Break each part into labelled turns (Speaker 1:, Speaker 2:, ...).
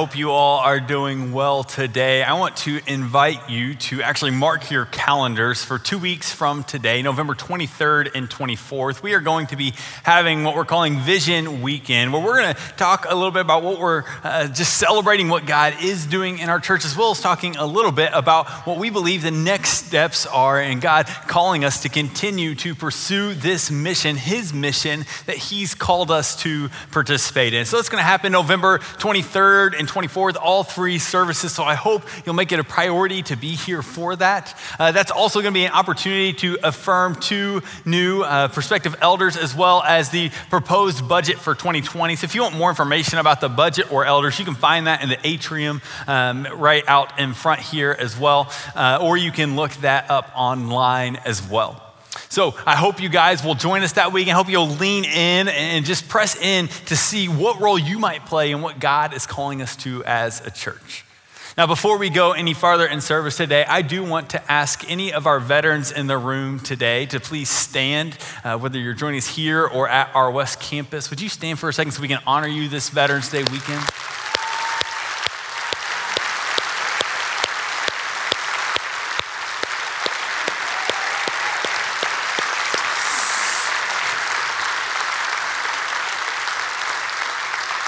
Speaker 1: Hope you all are doing well today. I want to invite you to actually mark your calendars for two weeks from today, November 23rd and 24th. We are going to be having what we're calling Vision Weekend, where we're going to talk a little bit about what we're uh, just celebrating what God is doing in our church, as well as talking a little bit about what we believe the next steps are and God calling us to continue to pursue this mission, His mission that He's called us to participate in. So it's going to happen November 23rd. 23rd and 24th, all three services. So I hope you'll make it a priority to be here for that. Uh, that's also going to be an opportunity to affirm two new uh, prospective elders as well as the proposed budget for 2020. So if you want more information about the budget or elders, you can find that in the atrium um, right out in front here as well. Uh, or you can look that up online as well. So I hope you guys will join us that week and hope you'll lean in and just press in to see what role you might play and what God is calling us to as a church. Now, before we go any farther in service today, I do want to ask any of our veterans in the room today to please stand, uh, whether you're joining us here or at our West Campus. Would you stand for a second so we can honor you this Veterans Day weekend?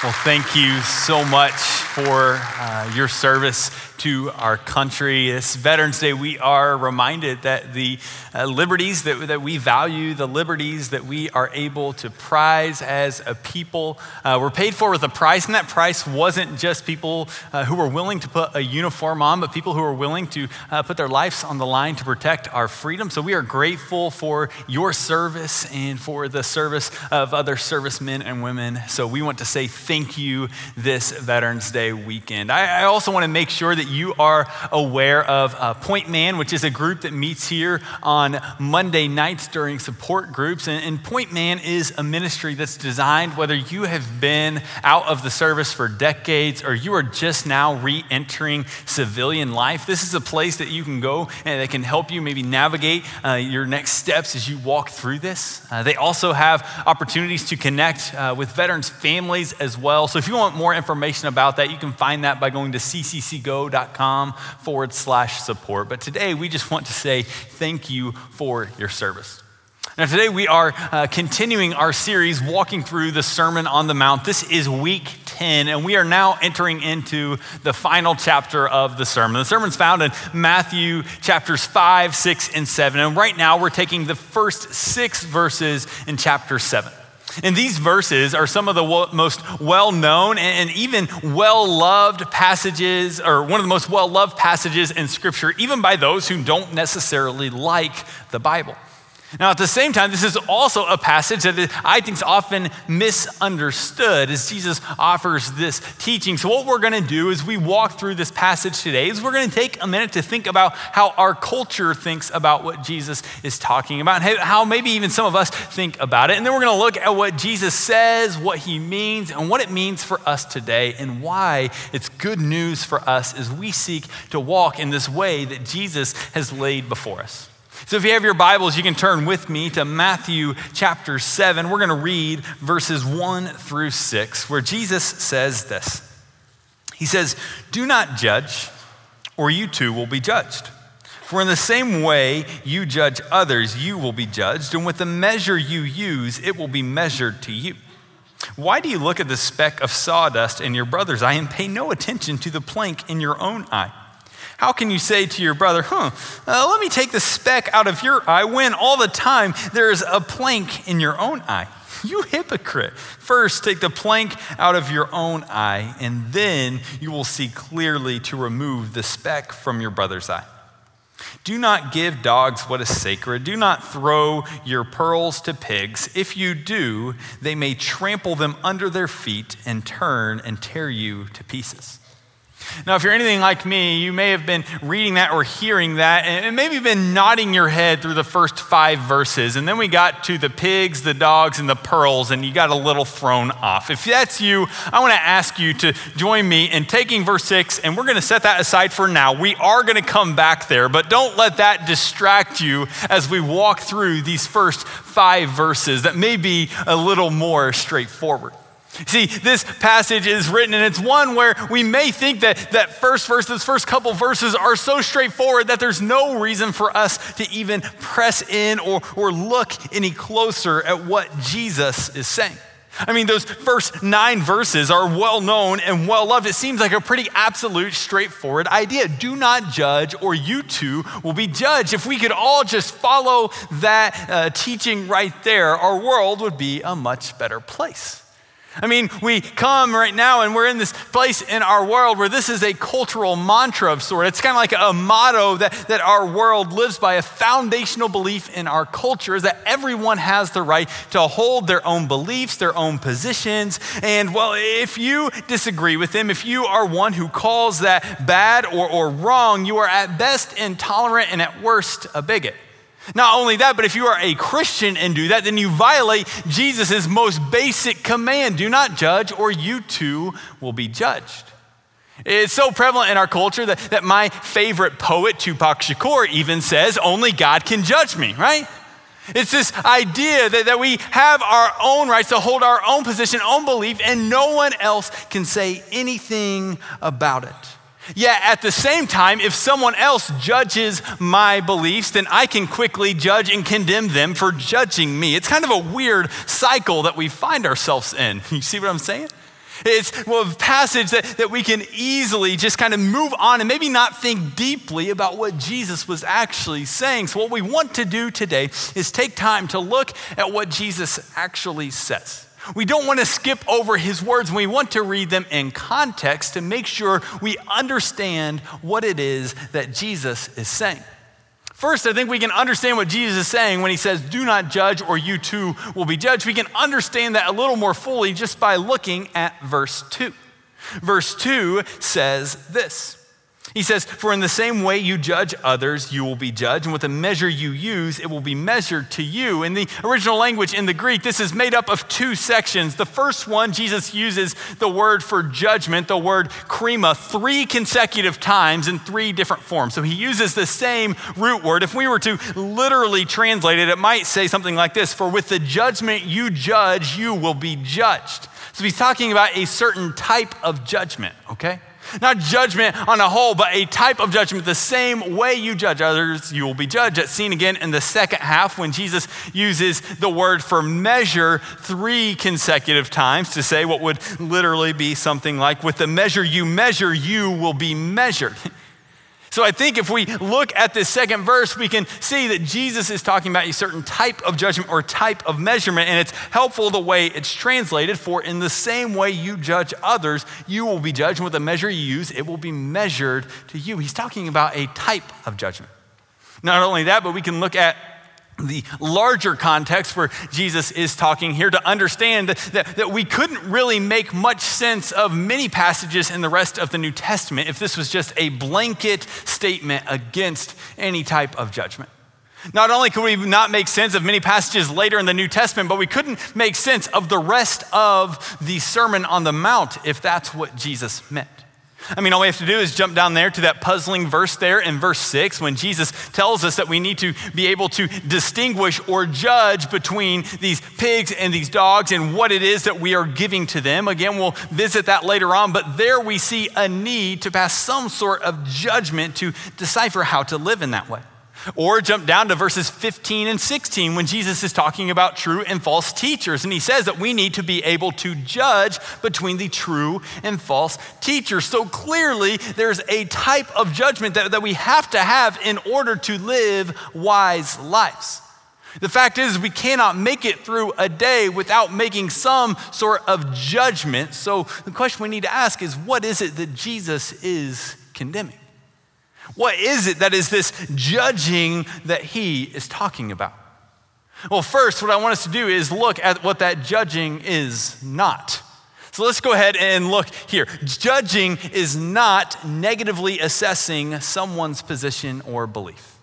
Speaker 1: Well, thank you so much for uh, your service to our country. This Veterans Day, we are reminded that the uh, liberties that, that we value, the liberties that we are able to prize as a people, uh, were paid for with a price. And that price wasn't just people uh, who were willing to put a uniform on, but people who were willing to uh, put their lives on the line to protect our freedom. So we are grateful for your service and for the service of other servicemen and women. So we want to say thank you this Veterans Day weekend. I, I also want to make sure that you are aware of uh, Point Man, which is a group that meets here on Monday nights during support groups. And, and Point Man is a ministry that's designed, whether you have been out of the service for decades or you are just now re entering civilian life, this is a place that you can go and that can help you maybe navigate uh, your next steps as you walk through this. Uh, they also have opportunities to connect uh, with veterans' families as well. So if you want more information about that, you can find that by going to cccgo.com com forward slash support. But today we just want to say thank you for your service. Now, today we are uh, continuing our series walking through the Sermon on the Mount. This is week 10, and we are now entering into the final chapter of the sermon. The sermon's found in Matthew chapters 5, 6, and 7. And right now we're taking the first six verses in chapter 7. And these verses are some of the most well known and even well loved passages, or one of the most well loved passages in Scripture, even by those who don't necessarily like the Bible. Now, at the same time, this is also a passage that I think is often misunderstood as Jesus offers this teaching. So, what we're going to do as we walk through this passage today is we're going to take a minute to think about how our culture thinks about what Jesus is talking about, how maybe even some of us think about it. And then we're going to look at what Jesus says, what he means, and what it means for us today, and why it's good news for us as we seek to walk in this way that Jesus has laid before us. So, if you have your Bibles, you can turn with me to Matthew chapter 7. We're going to read verses 1 through 6, where Jesus says this He says, Do not judge, or you too will be judged. For in the same way you judge others, you will be judged, and with the measure you use, it will be measured to you. Why do you look at the speck of sawdust in your brother's eye and pay no attention to the plank in your own eye? How can you say to your brother, huh, uh, let me take the speck out of your eye when all the time there is a plank in your own eye? You hypocrite. First, take the plank out of your own eye, and then you will see clearly to remove the speck from your brother's eye. Do not give dogs what is sacred. Do not throw your pearls to pigs. If you do, they may trample them under their feet and turn and tear you to pieces. Now, if you're anything like me, you may have been reading that or hearing that, and maybe been nodding your head through the first five verses. And then we got to the pigs, the dogs, and the pearls, and you got a little thrown off. If that's you, I want to ask you to join me in taking verse six, and we're going to set that aside for now. We are going to come back there, but don't let that distract you as we walk through these first five verses that may be a little more straightforward. See, this passage is written, and it's one where we may think that that first verse, those first couple verses are so straightforward that there's no reason for us to even press in or, or look any closer at what Jesus is saying. I mean, those first nine verses are well known and well loved. It seems like a pretty absolute, straightforward idea. Do not judge, or you too will be judged. If we could all just follow that uh, teaching right there, our world would be a much better place. I mean, we come right now and we're in this place in our world where this is a cultural mantra of sort. It's kind of like a motto that, that our world lives by, a foundational belief in our culture is that everyone has the right to hold their own beliefs, their own positions. And well, if you disagree with them, if you are one who calls that bad or, or wrong, you are at best intolerant and at worst a bigot. Not only that, but if you are a Christian and do that, then you violate Jesus' most basic command do not judge, or you too will be judged. It's so prevalent in our culture that, that my favorite poet, Tupac Shakur, even says, Only God can judge me, right? It's this idea that, that we have our own rights to hold our own position, own belief, and no one else can say anything about it. Yet at the same time, if someone else judges my beliefs, then I can quickly judge and condemn them for judging me. It's kind of a weird cycle that we find ourselves in. You see what I'm saying? It's a passage that, that we can easily just kind of move on and maybe not think deeply about what Jesus was actually saying. So, what we want to do today is take time to look at what Jesus actually says. We don't want to skip over his words. We want to read them in context to make sure we understand what it is that Jesus is saying. First, I think we can understand what Jesus is saying when he says, Do not judge, or you too will be judged. We can understand that a little more fully just by looking at verse 2. Verse 2 says this he says, For in the same way you judge others, you will be judged, and with the measure you use, it will be measured to you. In the original language, in the Greek, this is made up of two sections. The first one, Jesus uses the word for judgment, the word krima, three consecutive times in three different forms. So he uses the same root word. If we were to literally translate it, it might say something like this For with the judgment you judge, you will be judged. So he's talking about a certain type of judgment, okay? Not judgment on a whole, but a type of judgment. The same way you judge others, you will be judged. That's seen again in the second half when Jesus uses the word for measure three consecutive times to say what would literally be something like, with the measure you measure, you will be measured. So I think if we look at this second verse, we can see that Jesus is talking about a certain type of judgment or type of measurement, and it's helpful the way it's translated. For in the same way you judge others, you will be judged. And with the measure you use, it will be measured to you. He's talking about a type of judgment. Not only that, but we can look at the larger context where Jesus is talking here to understand that, that we couldn't really make much sense of many passages in the rest of the New Testament if this was just a blanket statement against any type of judgment. Not only could we not make sense of many passages later in the New Testament, but we couldn't make sense of the rest of the Sermon on the Mount if that's what Jesus meant. I mean, all we have to do is jump down there to that puzzling verse there in verse 6 when Jesus tells us that we need to be able to distinguish or judge between these pigs and these dogs and what it is that we are giving to them. Again, we'll visit that later on, but there we see a need to pass some sort of judgment to decipher how to live in that way. Or jump down to verses 15 and 16 when Jesus is talking about true and false teachers. And he says that we need to be able to judge between the true and false teachers. So clearly, there's a type of judgment that, that we have to have in order to live wise lives. The fact is, we cannot make it through a day without making some sort of judgment. So the question we need to ask is what is it that Jesus is condemning? What is it that is this judging that he is talking about? Well, first, what I want us to do is look at what that judging is not. So let's go ahead and look here. Judging is not negatively assessing someone's position or belief.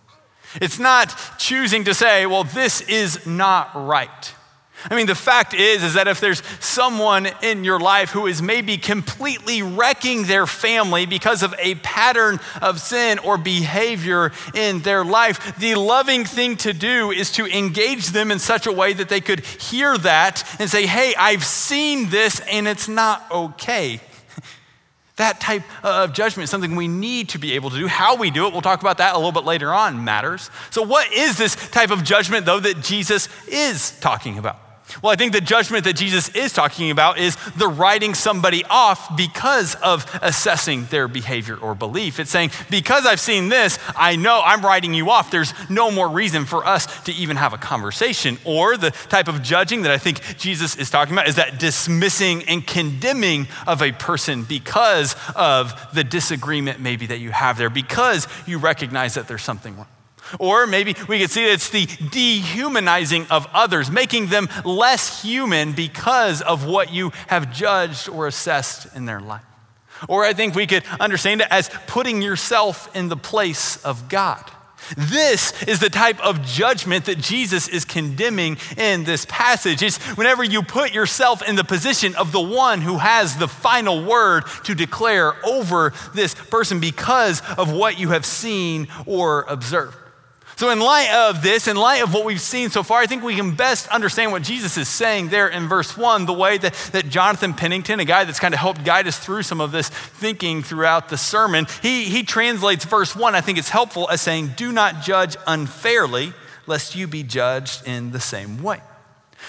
Speaker 1: It's not choosing to say, well, this is not right. I mean, the fact is, is that if there's someone in your life who is maybe completely wrecking their family because of a pattern of sin or behavior in their life, the loving thing to do is to engage them in such a way that they could hear that and say, hey, I've seen this and it's not okay. That type of judgment is something we need to be able to do. How we do it, we'll talk about that a little bit later on, matters. So, what is this type of judgment, though, that Jesus is talking about? Well, I think the judgment that Jesus is talking about is the writing somebody off because of assessing their behavior or belief. It's saying, because I've seen this, I know I'm writing you off. There's no more reason for us to even have a conversation. Or the type of judging that I think Jesus is talking about is that dismissing and condemning of a person because of the disagreement maybe that you have there, because you recognize that there's something wrong. Or maybe we could see that it's the dehumanizing of others, making them less human because of what you have judged or assessed in their life. Or I think we could understand it as putting yourself in the place of God. This is the type of judgment that Jesus is condemning in this passage. It's whenever you put yourself in the position of the one who has the final word to declare over this person because of what you have seen or observed. So, in light of this, in light of what we've seen so far, I think we can best understand what Jesus is saying there in verse one, the way that, that Jonathan Pennington, a guy that's kind of helped guide us through some of this thinking throughout the sermon, he, he translates verse one, I think it's helpful, as saying, Do not judge unfairly, lest you be judged in the same way.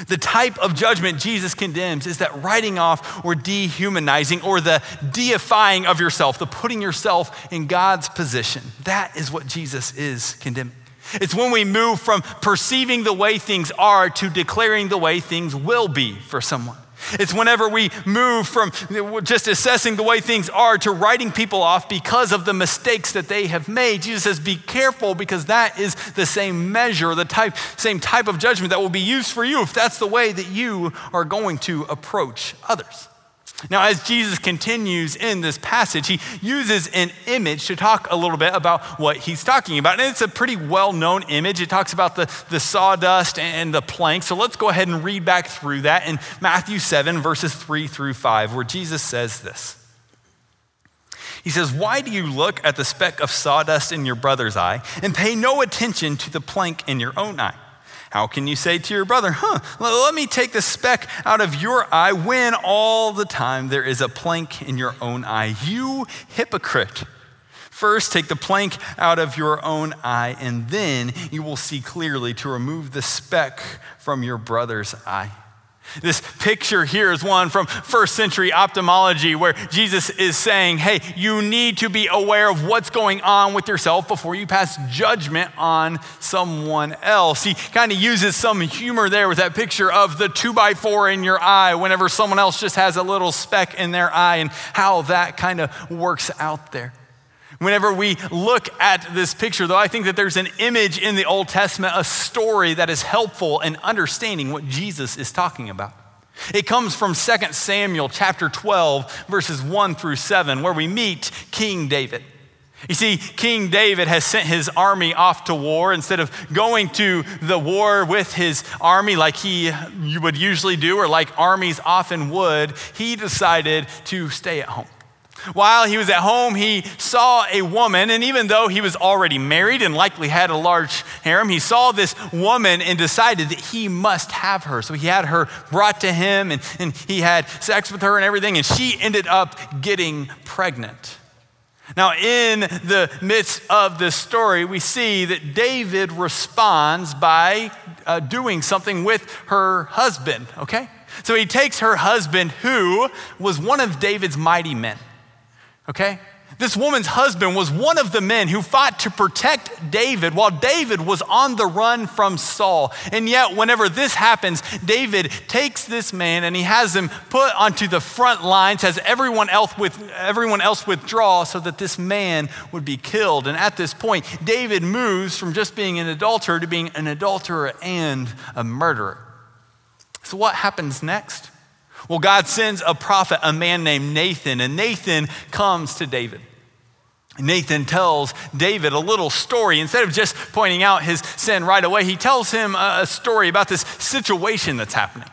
Speaker 1: The type of judgment Jesus condemns is that writing off or dehumanizing or the deifying of yourself, the putting yourself in God's position. That is what Jesus is condemning. It's when we move from perceiving the way things are to declaring the way things will be for someone. It's whenever we move from just assessing the way things are to writing people off because of the mistakes that they have made. Jesus says, Be careful because that is the same measure, the type, same type of judgment that will be used for you if that's the way that you are going to approach others. Now, as Jesus continues in this passage, he uses an image to talk a little bit about what he's talking about. And it's a pretty well known image. It talks about the, the sawdust and the plank. So let's go ahead and read back through that in Matthew 7, verses 3 through 5, where Jesus says this. He says, Why do you look at the speck of sawdust in your brother's eye and pay no attention to the plank in your own eye? How can you say to your brother, huh, let me take the speck out of your eye when all the time there is a plank in your own eye? You hypocrite. First, take the plank out of your own eye, and then you will see clearly to remove the speck from your brother's eye. This picture here is one from first century ophthalmology where Jesus is saying, hey, you need to be aware of what's going on with yourself before you pass judgment on someone else. He kind of uses some humor there with that picture of the two by four in your eye whenever someone else just has a little speck in their eye and how that kind of works out there. Whenever we look at this picture, though, I think that there's an image in the Old Testament, a story that is helpful in understanding what Jesus is talking about. It comes from 2 Samuel chapter 12, verses 1 through 7, where we meet King David. You see, King David has sent his army off to war. Instead of going to the war with his army like he would usually do, or like armies often would, he decided to stay at home. While he was at home, he saw a woman, and even though he was already married and likely had a large harem, he saw this woman and decided that he must have her. So he had her brought to him, and, and he had sex with her and everything, and she ended up getting pregnant. Now, in the midst of this story, we see that David responds by uh, doing something with her husband, okay? So he takes her husband, who was one of David's mighty men okay? This woman's husband was one of the men who fought to protect David while David was on the run from Saul. And yet, whenever this happens, David takes this man and he has him put onto the front lines, has everyone else, with, everyone else withdraw so that this man would be killed. And at this point, David moves from just being an adulterer to being an adulterer and a murderer. So, what happens next? Well, God sends a prophet, a man named Nathan, and Nathan comes to David. Nathan tells David a little story. Instead of just pointing out his sin right away, he tells him a story about this situation that's happening.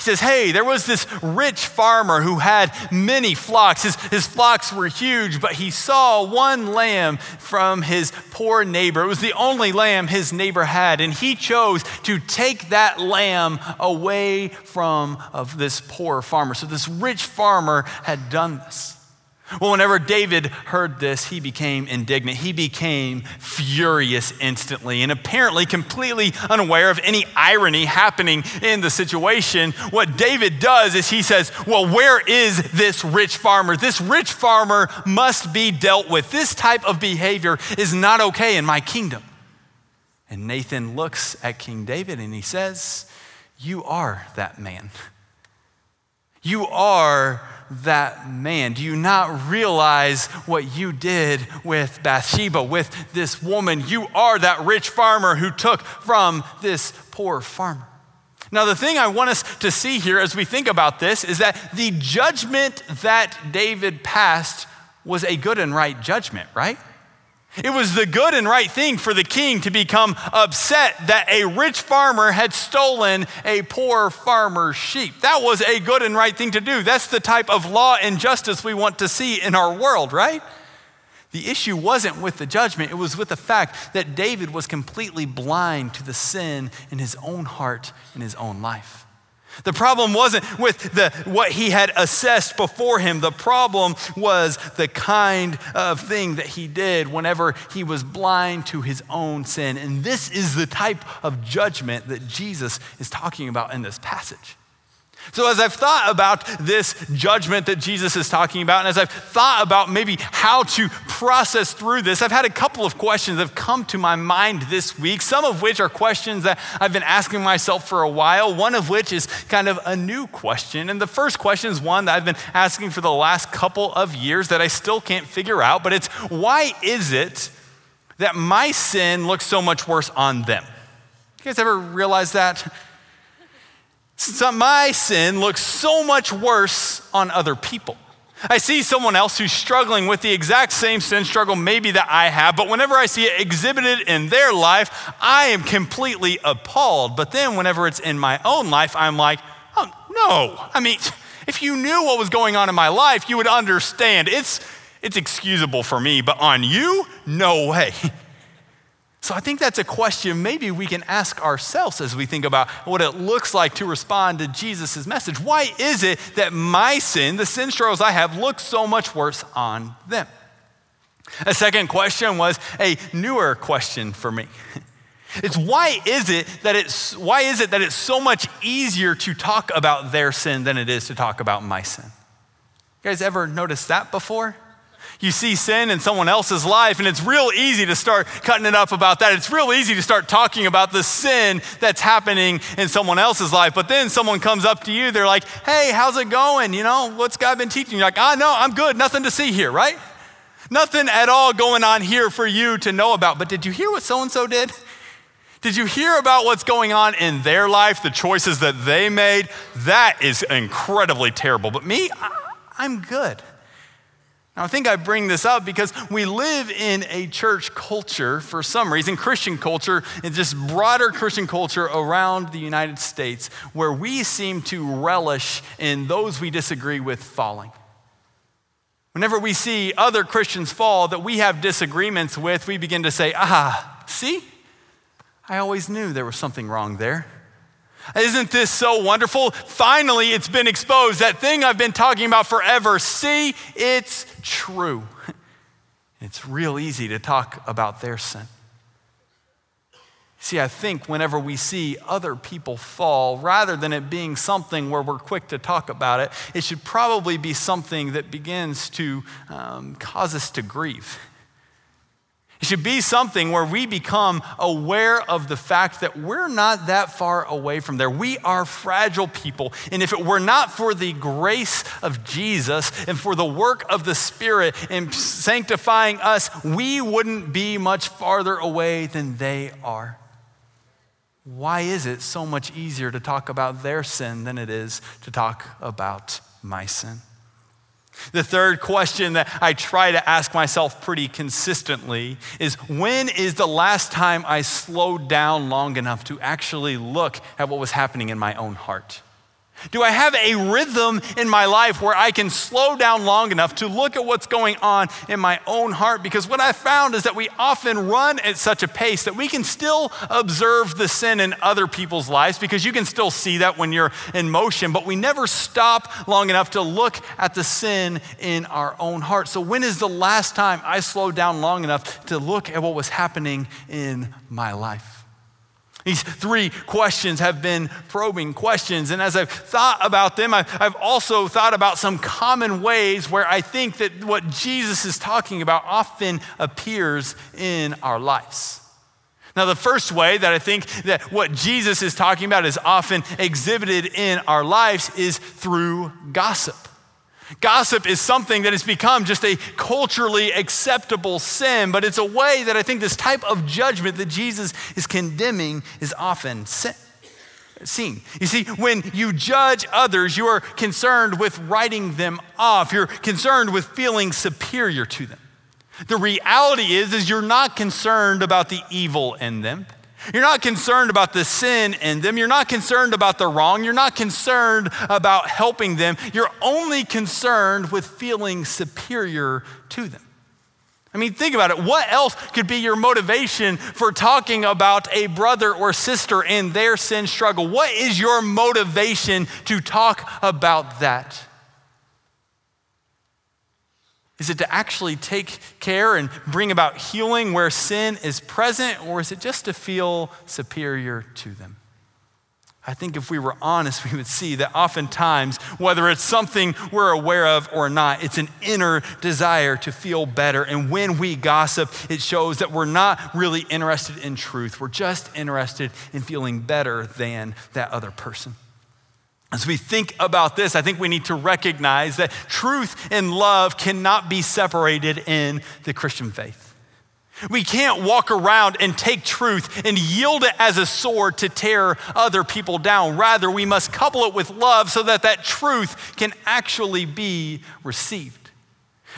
Speaker 1: He says, Hey, there was this rich farmer who had many flocks. His, his flocks were huge, but he saw one lamb from his poor neighbor. It was the only lamb his neighbor had, and he chose to take that lamb away from of this poor farmer. So this rich farmer had done this. Well, whenever David heard this, he became indignant. He became furious instantly and apparently completely unaware of any irony happening in the situation. What David does is he says, Well, where is this rich farmer? This rich farmer must be dealt with. This type of behavior is not okay in my kingdom. And Nathan looks at King David and he says, You are that man. You are that man? Do you not realize what you did with Bathsheba, with this woman? You are that rich farmer who took from this poor farmer. Now, the thing I want us to see here as we think about this is that the judgment that David passed was a good and right judgment, right? It was the good and right thing for the king to become upset that a rich farmer had stolen a poor farmer's sheep. That was a good and right thing to do. That's the type of law and justice we want to see in our world, right? The issue wasn't with the judgment, it was with the fact that David was completely blind to the sin in his own heart and his own life. The problem wasn't with the, what he had assessed before him. The problem was the kind of thing that he did whenever he was blind to his own sin. And this is the type of judgment that Jesus is talking about in this passage. So, as I've thought about this judgment that Jesus is talking about, and as I've thought about maybe how to process through this, I've had a couple of questions that have come to my mind this week, some of which are questions that I've been asking myself for a while, one of which is kind of a new question. And the first question is one that I've been asking for the last couple of years that I still can't figure out, but it's why is it that my sin looks so much worse on them? You guys ever realize that? So my sin looks so much worse on other people. I see someone else who's struggling with the exact same sin struggle, maybe that I have, but whenever I see it exhibited in their life, I am completely appalled. But then whenever it's in my own life, I'm like, oh, no. I mean, if you knew what was going on in my life, you would understand. It's, it's excusable for me, but on you, no way. So I think that's a question maybe we can ask ourselves as we think about what it looks like to respond to Jesus' message. Why is it that my sin, the sin struggles I have, look so much worse on them? A second question was a newer question for me. It's why is it that it's why is it that it's so much easier to talk about their sin than it is to talk about my sin? You guys ever noticed that before? You see sin in someone else's life, and it's real easy to start cutting it up about that. It's real easy to start talking about the sin that's happening in someone else's life. But then someone comes up to you, they're like, hey, how's it going? You know, what's God been teaching? You're like, ah, no, I'm good. Nothing to see here, right? Nothing at all going on here for you to know about. But did you hear what so and so did? Did you hear about what's going on in their life, the choices that they made? That is incredibly terrible. But me, I'm good. Now, I think I bring this up because we live in a church culture for some reason, Christian culture, and just broader Christian culture around the United States, where we seem to relish in those we disagree with falling. Whenever we see other Christians fall that we have disagreements with, we begin to say, ah, see? I always knew there was something wrong there. Isn't this so wonderful? Finally, it's been exposed. That thing I've been talking about forever. See, it's true. It's real easy to talk about their sin. See, I think whenever we see other people fall, rather than it being something where we're quick to talk about it, it should probably be something that begins to um, cause us to grieve. It should be something where we become aware of the fact that we're not that far away from there. We are fragile people. And if it were not for the grace of Jesus and for the work of the Spirit in sanctifying us, we wouldn't be much farther away than they are. Why is it so much easier to talk about their sin than it is to talk about my sin? The third question that I try to ask myself pretty consistently is when is the last time I slowed down long enough to actually look at what was happening in my own heart? Do I have a rhythm in my life where I can slow down long enough to look at what's going on in my own heart? Because what I found is that we often run at such a pace that we can still observe the sin in other people's lives because you can still see that when you're in motion, but we never stop long enough to look at the sin in our own heart. So, when is the last time I slowed down long enough to look at what was happening in my life? These three questions have been probing questions. And as I've thought about them, I've also thought about some common ways where I think that what Jesus is talking about often appears in our lives. Now, the first way that I think that what Jesus is talking about is often exhibited in our lives is through gossip. Gossip is something that has become just a culturally acceptable sin, but it's a way that I think this type of judgment that Jesus is condemning is often seen. You see, when you judge others, you are concerned with writing them off. You're concerned with feeling superior to them. The reality is, is you're not concerned about the evil in them. You're not concerned about the sin in them. You're not concerned about the wrong. You're not concerned about helping them. You're only concerned with feeling superior to them. I mean, think about it. What else could be your motivation for talking about a brother or sister in their sin struggle? What is your motivation to talk about that? Is it to actually take care and bring about healing where sin is present, or is it just to feel superior to them? I think if we were honest, we would see that oftentimes, whether it's something we're aware of or not, it's an inner desire to feel better. And when we gossip, it shows that we're not really interested in truth. We're just interested in feeling better than that other person. As we think about this, I think we need to recognize that truth and love cannot be separated in the Christian faith. We can't walk around and take truth and yield it as a sword to tear other people down. Rather, we must couple it with love so that that truth can actually be received.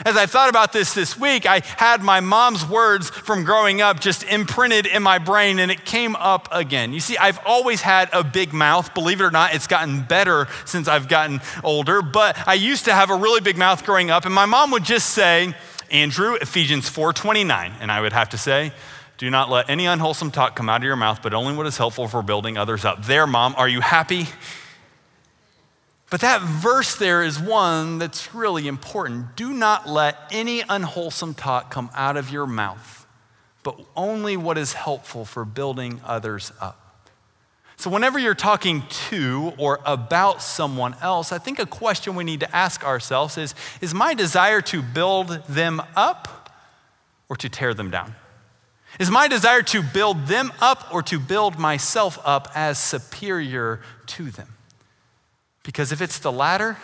Speaker 1: As I thought about this this week, I had my mom's words from growing up just imprinted in my brain and it came up again. You see, I've always had a big mouth. Believe it or not, it's gotten better since I've gotten older, but I used to have a really big mouth growing up and my mom would just say, "Andrew, Ephesians 4:29." And I would have to say, "Do not let any unwholesome talk come out of your mouth, but only what is helpful for building others up." There, mom, are you happy? But that verse there is one that's really important. Do not let any unwholesome talk come out of your mouth, but only what is helpful for building others up. So, whenever you're talking to or about someone else, I think a question we need to ask ourselves is Is my desire to build them up or to tear them down? Is my desire to build them up or to build myself up as superior to them? Because if it's the latter,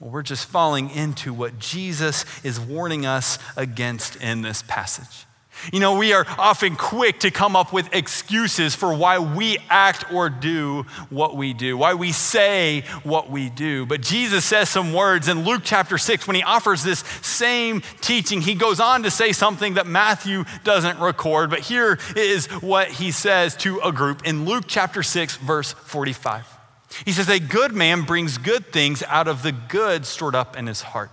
Speaker 1: well, we're just falling into what Jesus is warning us against in this passage. You know, we are often quick to come up with excuses for why we act or do what we do, why we say what we do. But Jesus says some words in Luke chapter 6 when he offers this same teaching. He goes on to say something that Matthew doesn't record, but here is what he says to a group in Luke chapter 6, verse 45. He says, A good man brings good things out of the good stored up in his heart.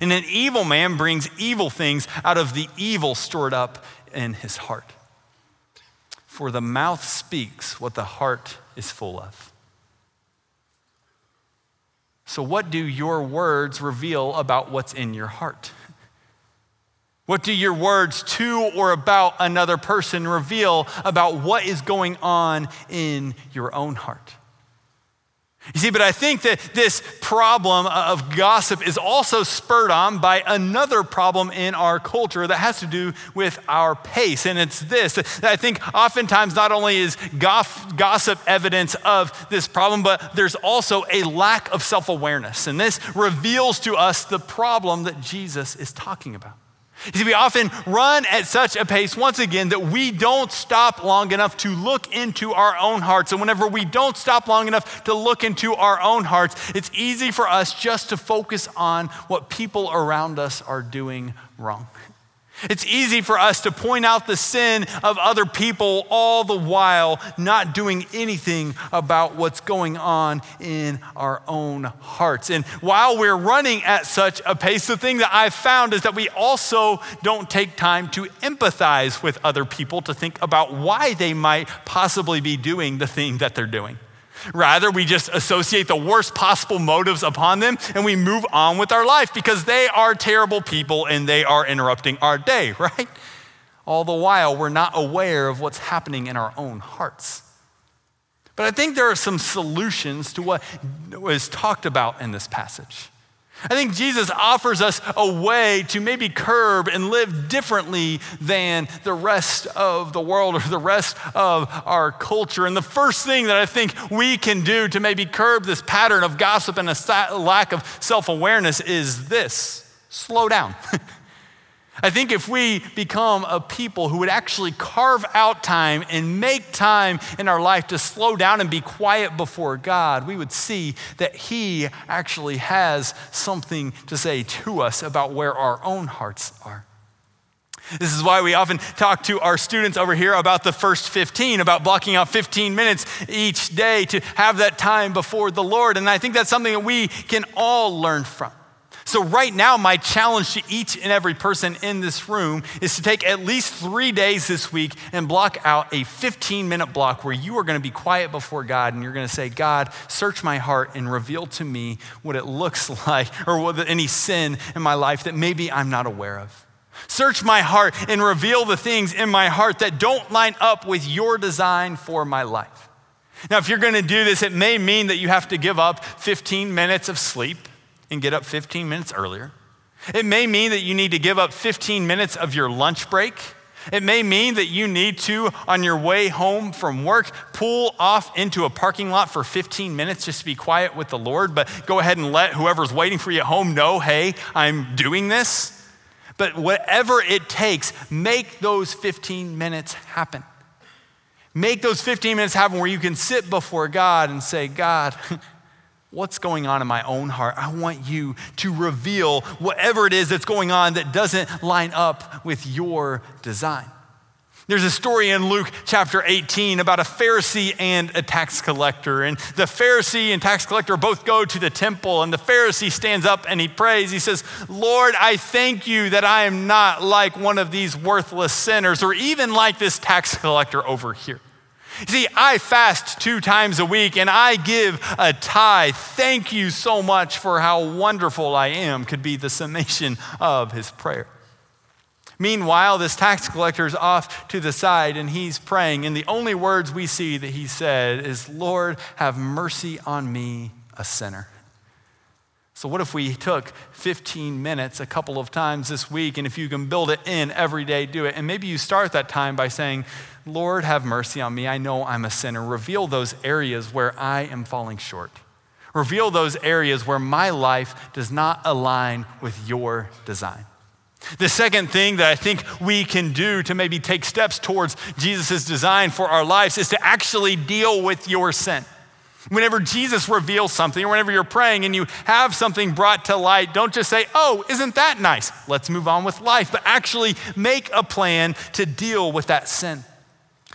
Speaker 1: And an evil man brings evil things out of the evil stored up in his heart. For the mouth speaks what the heart is full of. So, what do your words reveal about what's in your heart? What do your words to or about another person reveal about what is going on in your own heart? You see, but I think that this problem of gossip is also spurred on by another problem in our culture that has to do with our pace. And it's this I think oftentimes not only is gossip evidence of this problem, but there's also a lack of self awareness. And this reveals to us the problem that Jesus is talking about. You see, we often run at such a pace, once again, that we don't stop long enough to look into our own hearts. And whenever we don't stop long enough to look into our own hearts, it's easy for us just to focus on what people around us are doing wrong. It's easy for us to point out the sin of other people all the while not doing anything about what's going on in our own hearts. And while we're running at such a pace, the thing that I've found is that we also don't take time to empathize with other people to think about why they might possibly be doing the thing that they're doing. Rather, we just associate the worst possible motives upon them and we move on with our life because they are terrible people and they are interrupting our day, right? All the while, we're not aware of what's happening in our own hearts. But I think there are some solutions to what was talked about in this passage. I think Jesus offers us a way to maybe curb and live differently than the rest of the world or the rest of our culture. And the first thing that I think we can do to maybe curb this pattern of gossip and a lack of self awareness is this slow down. I think if we become a people who would actually carve out time and make time in our life to slow down and be quiet before God, we would see that He actually has something to say to us about where our own hearts are. This is why we often talk to our students over here about the first 15, about blocking out 15 minutes each day to have that time before the Lord. And I think that's something that we can all learn from. So, right now, my challenge to each and every person in this room is to take at least three days this week and block out a 15 minute block where you are going to be quiet before God and you're going to say, God, search my heart and reveal to me what it looks like or what, any sin in my life that maybe I'm not aware of. Search my heart and reveal the things in my heart that don't line up with your design for my life. Now, if you're going to do this, it may mean that you have to give up 15 minutes of sleep and get up 15 minutes earlier. It may mean that you need to give up 15 minutes of your lunch break. It may mean that you need to, on your way home from work, pull off into a parking lot for 15 minutes just to be quiet with the Lord, but go ahead and let whoever's waiting for you at home know, hey, I'm doing this. But whatever it takes, make those 15 minutes happen. Make those 15 minutes happen where you can sit before God and say, God, what's going on in my own heart. I want you to reveal whatever it is that's going on that doesn't line up with your design. There's a story in Luke chapter 18 about a Pharisee and a tax collector. And the Pharisee and tax collector both go to the temple, and the Pharisee stands up and he prays. He says, Lord, I thank you that I am not like one of these worthless sinners, or even like this tax collector over here. See, I fast two times a week and I give a tithe. Thank you so much for how wonderful I am, could be the summation of his prayer. Meanwhile, this tax collector is off to the side and he's praying, and the only words we see that he said is, Lord, have mercy on me, a sinner. So, what if we took 15 minutes a couple of times this week, and if you can build it in every day, do it. And maybe you start that time by saying, Lord, have mercy on me. I know I'm a sinner. Reveal those areas where I am falling short. Reveal those areas where my life does not align with your design. The second thing that I think we can do to maybe take steps towards Jesus' design for our lives is to actually deal with your sin. Whenever Jesus reveals something, or whenever you're praying and you have something brought to light, don't just say, oh, isn't that nice? Let's move on with life, but actually make a plan to deal with that sin.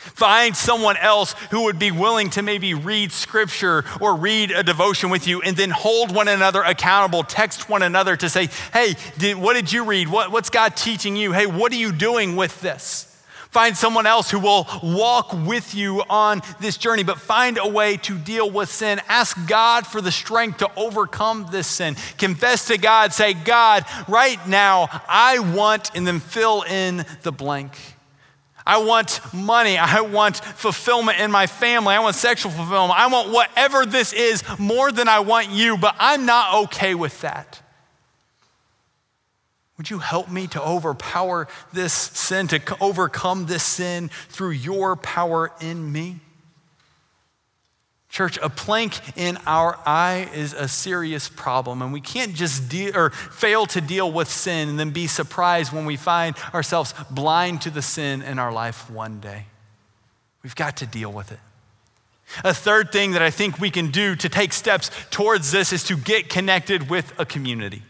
Speaker 1: Find someone else who would be willing to maybe read scripture or read a devotion with you and then hold one another accountable. Text one another to say, hey, did, what did you read? What, what's God teaching you? Hey, what are you doing with this? Find someone else who will walk with you on this journey, but find a way to deal with sin. Ask God for the strength to overcome this sin. Confess to God, say, God, right now, I want, and then fill in the blank. I want money. I want fulfillment in my family. I want sexual fulfillment. I want whatever this is more than I want you, but I'm not okay with that. Would you help me to overpower this sin, to overcome this sin through your power in me? Church, a plank in our eye is a serious problem, and we can't just deal or fail to deal with sin and then be surprised when we find ourselves blind to the sin in our life one day. We've got to deal with it. A third thing that I think we can do to take steps towards this is to get connected with a community.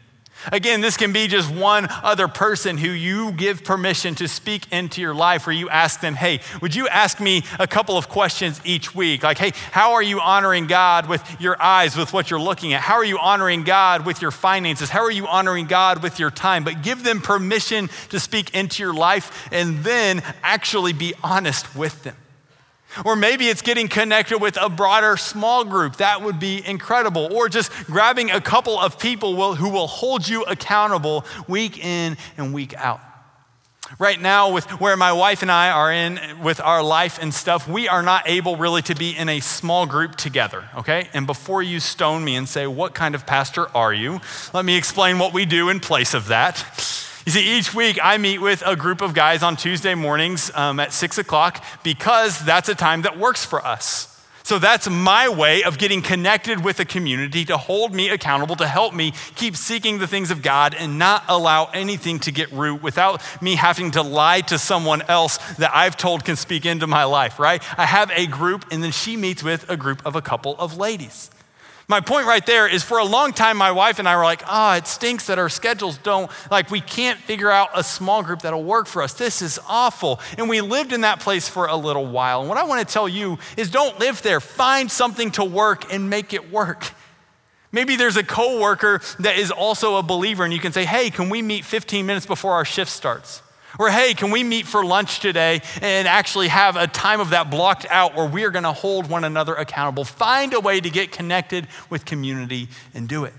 Speaker 1: Again, this can be just one other person who you give permission to speak into your life, where you ask them, hey, would you ask me a couple of questions each week? Like, hey, how are you honoring God with your eyes, with what you're looking at? How are you honoring God with your finances? How are you honoring God with your time? But give them permission to speak into your life and then actually be honest with them. Or maybe it's getting connected with a broader small group. That would be incredible. Or just grabbing a couple of people will, who will hold you accountable week in and week out. Right now, with where my wife and I are in with our life and stuff, we are not able really to be in a small group together, okay? And before you stone me and say, What kind of pastor are you? Let me explain what we do in place of that. You see, each week I meet with a group of guys on Tuesday mornings um, at six o'clock because that's a time that works for us. So that's my way of getting connected with a community to hold me accountable, to help me keep seeking the things of God and not allow anything to get root without me having to lie to someone else that I've told can speak into my life, right? I have a group, and then she meets with a group of a couple of ladies. My point right there is for a long time, my wife and I were like, ah, oh, it stinks that our schedules don't, like, we can't figure out a small group that'll work for us. This is awful. And we lived in that place for a little while. And what I want to tell you is don't live there. Find something to work and make it work. Maybe there's a coworker that is also a believer, and you can say, hey, can we meet 15 minutes before our shift starts? Or, hey, can we meet for lunch today and actually have a time of that blocked out where we are going to hold one another accountable? Find a way to get connected with community and do it.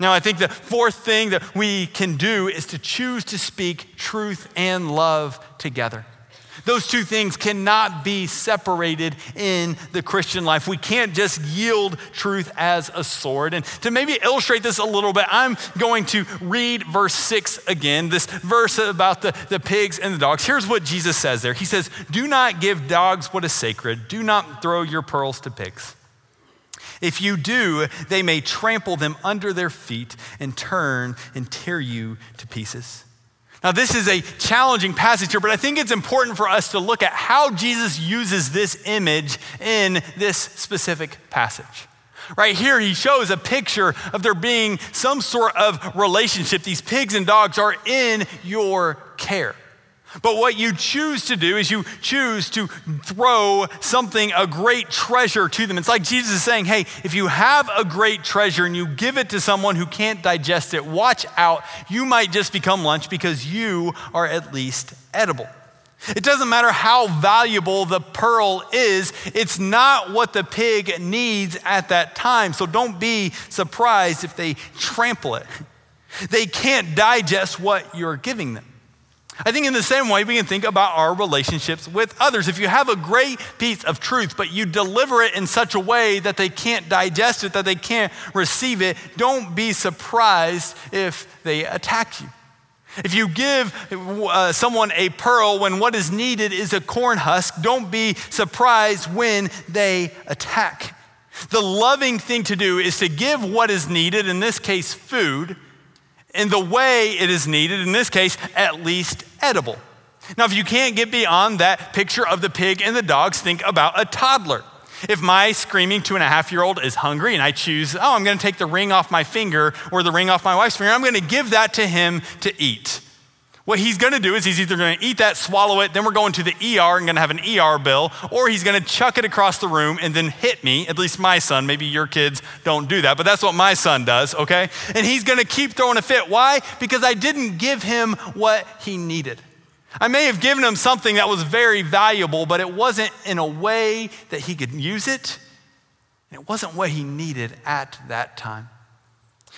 Speaker 1: Now, I think the fourth thing that we can do is to choose to speak truth and love together. Those two things cannot be separated in the Christian life. We can't just yield truth as a sword. And to maybe illustrate this a little bit, I'm going to read verse six again, this verse about the, the pigs and the dogs. Here's what Jesus says there He says, Do not give dogs what is sacred, do not throw your pearls to pigs. If you do, they may trample them under their feet and turn and tear you to pieces. Now, this is a challenging passage here, but I think it's important for us to look at how Jesus uses this image in this specific passage. Right here, he shows a picture of there being some sort of relationship. These pigs and dogs are in your care. But what you choose to do is you choose to throw something, a great treasure to them. It's like Jesus is saying, hey, if you have a great treasure and you give it to someone who can't digest it, watch out. You might just become lunch because you are at least edible. It doesn't matter how valuable the pearl is, it's not what the pig needs at that time. So don't be surprised if they trample it. They can't digest what you're giving them. I think in the same way, we can think about our relationships with others. If you have a great piece of truth, but you deliver it in such a way that they can't digest it, that they can't receive it, don't be surprised if they attack you. If you give uh, someone a pearl when what is needed is a corn husk, don't be surprised when they attack. The loving thing to do is to give what is needed, in this case, food in the way it is needed, in this case, at least edible. Now, if you can't get beyond that picture of the pig and the dogs, think about a toddler. If my screaming two and a half year old is hungry and I choose, oh, I'm going to take the ring off my finger or the ring off my wife's finger, I'm going to give that to him to eat. What he's going to do is he's either going to eat that, swallow it, then we're going to the ER and going to have an ER bill, or he's going to chuck it across the room and then hit me. At least my son. Maybe your kids don't do that, but that's what my son does, okay? And he's going to keep throwing a fit. Why? Because I didn't give him what he needed. I may have given him something that was very valuable, but it wasn't in a way that he could use it. It wasn't what he needed at that time.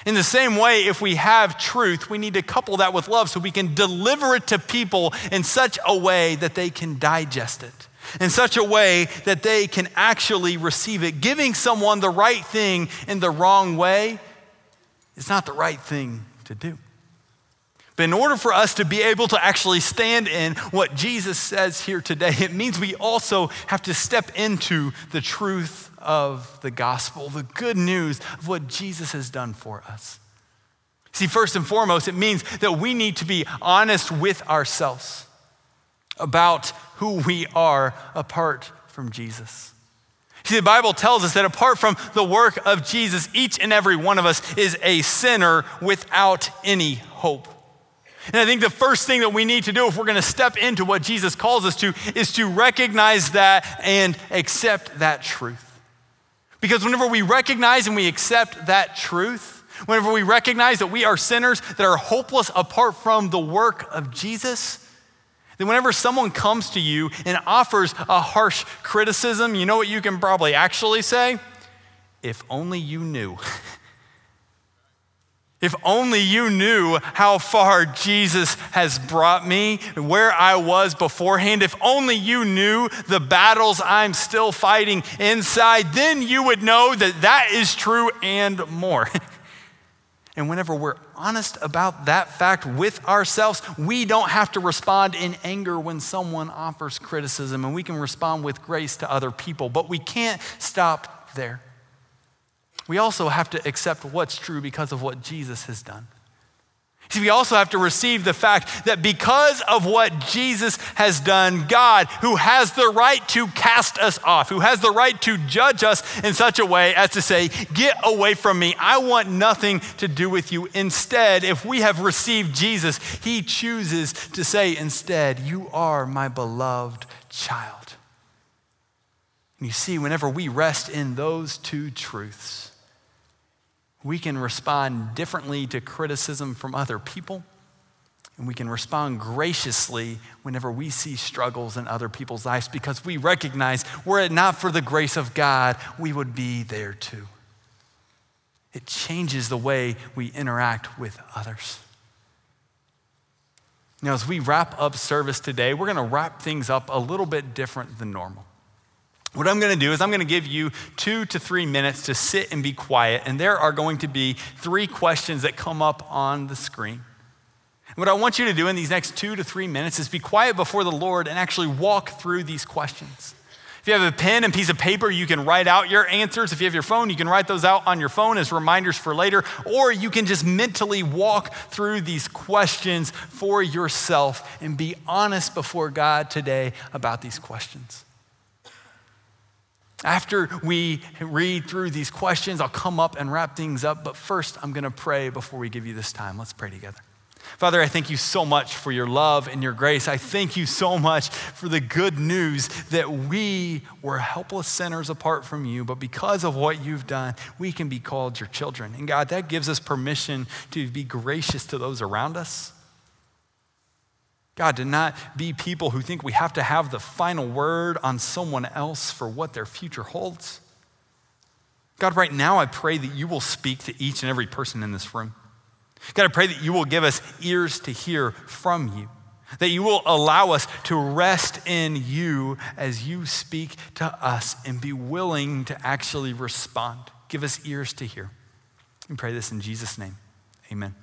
Speaker 1: In the same way, if we have truth, we need to couple that with love so we can deliver it to people in such a way that they can digest it, in such a way that they can actually receive it. Giving someone the right thing in the wrong way is not the right thing to do. But in order for us to be able to actually stand in what Jesus says here today, it means we also have to step into the truth of the gospel, the good news of what Jesus has done for us. See, first and foremost, it means that we need to be honest with ourselves about who we are apart from Jesus. See, the Bible tells us that apart from the work of Jesus, each and every one of us is a sinner without any hope. And I think the first thing that we need to do if we're going to step into what Jesus calls us to is to recognize that and accept that truth. Because whenever we recognize and we accept that truth, whenever we recognize that we are sinners that are hopeless apart from the work of Jesus, then, whenever someone comes to you and offers a harsh criticism, you know what you can probably actually say? If only you knew. if only you knew how far Jesus has brought me, where I was beforehand. If only you knew the battles I'm still fighting inside, then you would know that that is true and more. And whenever we're honest about that fact with ourselves, we don't have to respond in anger when someone offers criticism, and we can respond with grace to other people. But we can't stop there. We also have to accept what's true because of what Jesus has done. See, we also have to receive the fact that because of what Jesus has done, God, who has the right to cast us off, who has the right to judge us in such a way as to say, Get away from me, I want nothing to do with you. Instead, if we have received Jesus, He chooses to say instead, You are my beloved child. And you see, whenever we rest in those two truths, we can respond differently to criticism from other people. And we can respond graciously whenever we see struggles in other people's lives because we recognize were it not for the grace of God, we would be there too. It changes the way we interact with others. Now, as we wrap up service today, we're going to wrap things up a little bit different than normal. What I'm going to do is I'm going to give you two to three minutes to sit and be quiet, and there are going to be three questions that come up on the screen. And what I want you to do in these next two to three minutes is be quiet before the Lord and actually walk through these questions. If you have a pen and piece of paper, you can write out your answers. If you have your phone, you can write those out on your phone as reminders for later, or you can just mentally walk through these questions for yourself and be honest before God today about these questions. After we read through these questions, I'll come up and wrap things up. But first, I'm going to pray before we give you this time. Let's pray together. Father, I thank you so much for your love and your grace. I thank you so much for the good news that we were helpless sinners apart from you, but because of what you've done, we can be called your children. And God, that gives us permission to be gracious to those around us God, to not be people who think we have to have the final word on someone else for what their future holds. God, right now I pray that you will speak to each and every person in this room. God, I pray that you will give us ears to hear from you, that you will allow us to rest in you as you speak to us and be willing to actually respond. Give us ears to hear. We pray this in Jesus' name. Amen.